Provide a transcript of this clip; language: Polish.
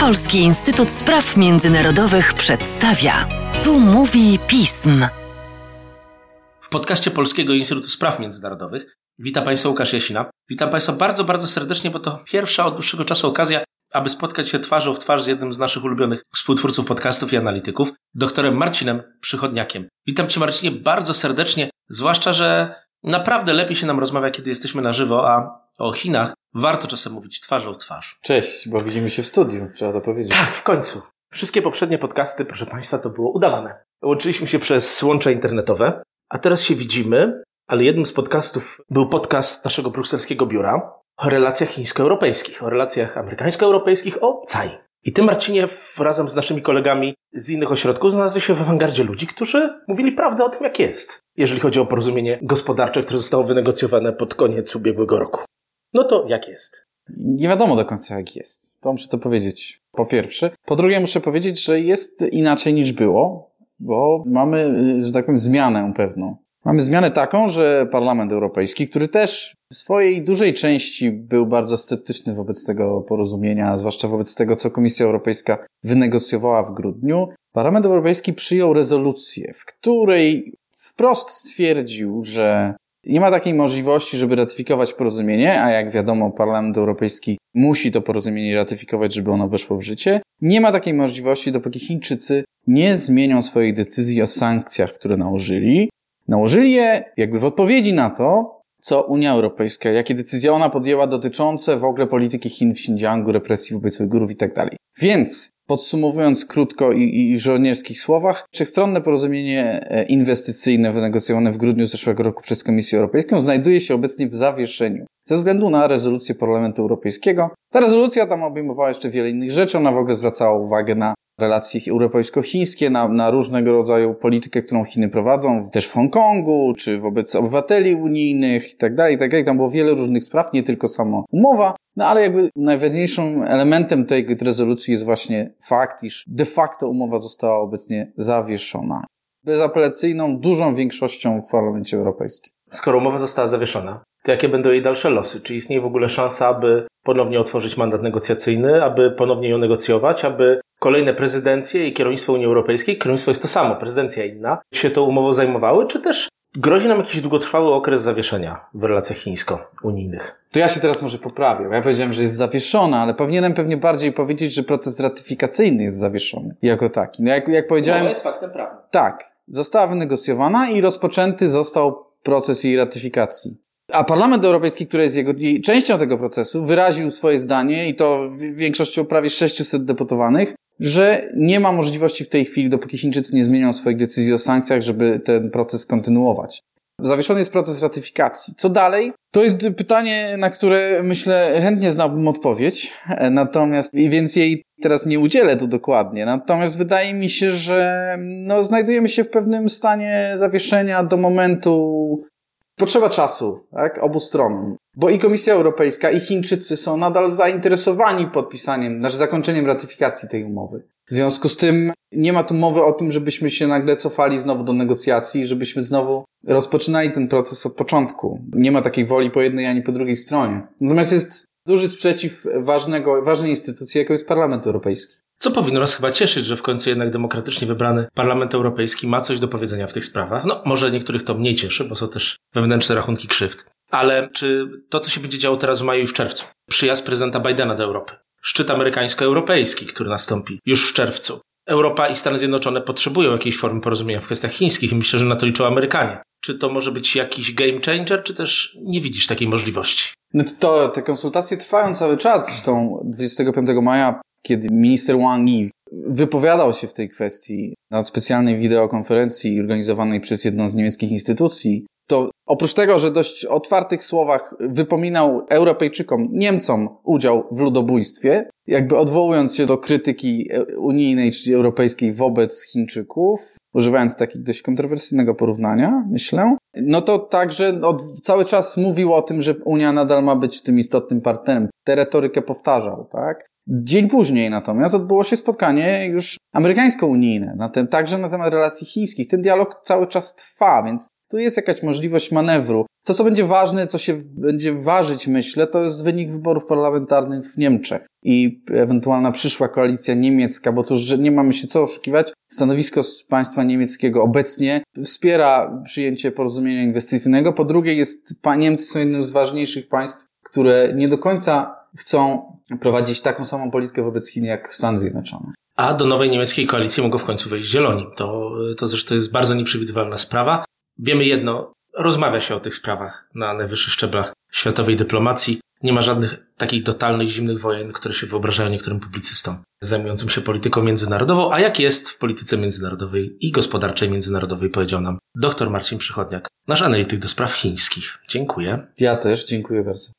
Polski Instytut Spraw Międzynarodowych przedstawia. Tu mówi pism. W podcaście Polskiego Instytutu Spraw Międzynarodowych witam Państwa Łukasz Jasina. Witam Państwa bardzo, bardzo serdecznie, bo to pierwsza od dłuższego czasu okazja, aby spotkać się twarzą w twarz z jednym z naszych ulubionych współtwórców podcastów i analityków, doktorem Marcinem Przychodniakiem. Witam Cię Marcinie bardzo serdecznie, zwłaszcza, że naprawdę lepiej się nam rozmawia, kiedy jesteśmy na żywo, a o Chinach warto czasem mówić twarzą w twarz. Cześć, bo widzimy się w studiu, trzeba to powiedzieć. Tak, w końcu. Wszystkie poprzednie podcasty, proszę Państwa, to było udawane. Łączyliśmy się przez łącza internetowe, a teraz się widzimy, ale jednym z podcastów był podcast naszego brukselskiego biura o relacjach chińsko-europejskich, o relacjach amerykańsko-europejskich, o CAI. I ty, Marcinie, razem z naszymi kolegami z innych ośrodków znalazły się w awangardzie ludzi, którzy mówili prawdę o tym, jak jest, jeżeli chodzi o porozumienie gospodarcze, które zostało wynegocjowane pod koniec ubiegłego roku. No to jak jest? Nie wiadomo do końca jak jest. To muszę to powiedzieć. Po pierwsze. Po drugie muszę powiedzieć, że jest inaczej niż było, bo mamy, że tak powiem, zmianę pewną. Mamy zmianę taką, że Parlament Europejski, który też w swojej dużej części był bardzo sceptyczny wobec tego porozumienia, zwłaszcza wobec tego, co Komisja Europejska wynegocjowała w grudniu, Parlament Europejski przyjął rezolucję, w której wprost stwierdził, że nie ma takiej możliwości, żeby ratyfikować porozumienie, a jak wiadomo, Parlament Europejski musi to porozumienie ratyfikować, żeby ono weszło w życie. Nie ma takiej możliwości, dopóki Chińczycy nie zmienią swojej decyzji o sankcjach, które nałożyli. Nałożyli je jakby w odpowiedzi na to, co Unia Europejska, jakie decyzje ona podjęła dotyczące w ogóle polityki Chin w Xinjiangu, represji wobec Ujgurów i tak dalej. Więc Podsumowując krótko i, i w żołnierskich słowach, wszechstronne porozumienie e, inwestycyjne wynegocjowane w grudniu zeszłego roku przez Komisję Europejską znajduje się obecnie w zawieszeniu ze względu na rezolucję Parlamentu Europejskiego. Ta rezolucja tam obejmowała jeszcze wiele innych rzeczy, ona w ogóle zwracała uwagę na relacje europejsko-chińskie, na, na różnego rodzaju politykę, którą Chiny prowadzą, też w Hongkongu, czy wobec obywateli unijnych i tak tak. Tam było wiele różnych spraw, nie tylko samo umowa, no ale jakby najważniejszym elementem tej rezolucji jest właśnie fakt, iż de facto umowa została obecnie zawieszona. Bezapelacyjną, dużą większością w Parlamencie Europejskim. Skoro umowa została zawieszona, to jakie będą jej dalsze losy? Czy istnieje w ogóle szansa, aby ponownie otworzyć mandat negocjacyjny, aby ponownie ją negocjować, aby kolejne prezydencje i kierownictwo Unii Europejskiej, kierownictwo jest to samo, prezydencja inna, się tą umową zajmowały, czy też grozi nam jakiś długotrwały okres zawieszenia w relacjach chińsko-unijnych? To ja się teraz może poprawię. Ja powiedziałem, że jest zawieszona, ale powinienem pewnie bardziej powiedzieć, że proces ratyfikacyjny jest zawieszony jako taki. No jak, jak powiedziałem... To jest faktem prawnym. Tak. Została wynegocjowana i rozpoczęty został proces jej ratyfikacji. A Parlament Europejski, który jest jego częścią tego procesu, wyraził swoje zdanie i to większością prawie 600 deputowanych, że nie ma możliwości w tej chwili, dopóki Chińczycy nie zmienią swoich decyzji o sankcjach, żeby ten proces kontynuować. Zawieszony jest proces ratyfikacji. Co dalej? To jest pytanie, na które myślę chętnie znałbym odpowiedź, natomiast, więc jej teraz nie udzielę tu dokładnie. Natomiast wydaje mi się, że no, znajdujemy się w pewnym stanie zawieszenia do momentu, Potrzeba czasu, tak? Obu stronom. Bo i Komisja Europejska, i Chińczycy są nadal zainteresowani podpisaniem, znaczy zakończeniem ratyfikacji tej umowy. W związku z tym nie ma tu mowy o tym, żebyśmy się nagle cofali znowu do negocjacji, żebyśmy znowu rozpoczynali ten proces od początku. Nie ma takiej woli po jednej ani po drugiej stronie. Natomiast jest duży sprzeciw ważnego, ważnej instytucji, jaką jest Parlament Europejski. Co powinno nas chyba cieszyć, że w końcu jednak demokratycznie wybrany Parlament Europejski ma coś do powiedzenia w tych sprawach. No, może niektórych to mniej cieszy, bo są też wewnętrzne rachunki krzywd. Ale czy to, co się będzie działo teraz w maju i w czerwcu, przyjazd prezydenta Bidena do Europy, szczyt amerykańsko-europejski, który nastąpi już w czerwcu, Europa i Stany Zjednoczone potrzebują jakiejś formy porozumienia w kwestiach chińskich i myślę, że na to liczą Amerykanie. Czy to może być jakiś game changer, czy też nie widzisz takiej możliwości? No to te konsultacje trwają cały czas. Zresztą 25 maja kiedy minister Wang Yi wypowiadał się w tej kwestii na specjalnej wideokonferencji organizowanej przez jedną z niemieckich instytucji, to oprócz tego, że dość otwartych słowach wypominał Europejczykom, Niemcom udział w ludobójstwie, jakby odwołując się do krytyki unijnej czy europejskiej wobec Chińczyków, używając takich dość kontrowersyjnego porównania, myślę, no to także no, cały czas mówił o tym, że Unia nadal ma być tym istotnym partnerem. Tę retorykę powtarzał, tak? Dzień później natomiast odbyło się spotkanie już amerykańsko-unijne, na tym, także na temat relacji chińskich. Ten dialog cały czas trwa, więc tu jest jakaś możliwość manewru. To, co będzie ważne, co się będzie ważyć, myślę, to jest wynik wyborów parlamentarnych w Niemczech i ewentualna przyszła koalicja niemiecka, bo to już nie mamy się co oszukiwać. Stanowisko z państwa niemieckiego obecnie wspiera przyjęcie porozumienia inwestycyjnego. Po drugie, jest, Niemcy są jednym z ważniejszych państw, które nie do końca chcą prowadzić taką samą politykę wobec Chin jak Stany Zjednoczone. A do nowej niemieckiej koalicji mogą w końcu wejść zieloni. To, to zresztą jest bardzo nieprzewidywalna sprawa. Wiemy jedno, rozmawia się o tych sprawach na najwyższych szczeblach światowej dyplomacji. Nie ma żadnych takich totalnych zimnych wojen, które się wyobrażają niektórym publicystom zajmującym się polityką międzynarodową, a jak jest w polityce międzynarodowej i gospodarczej międzynarodowej, powiedział nam dr Marcin Przychodniak, nasz analityk do spraw chińskich. Dziękuję. Ja też dziękuję bardzo.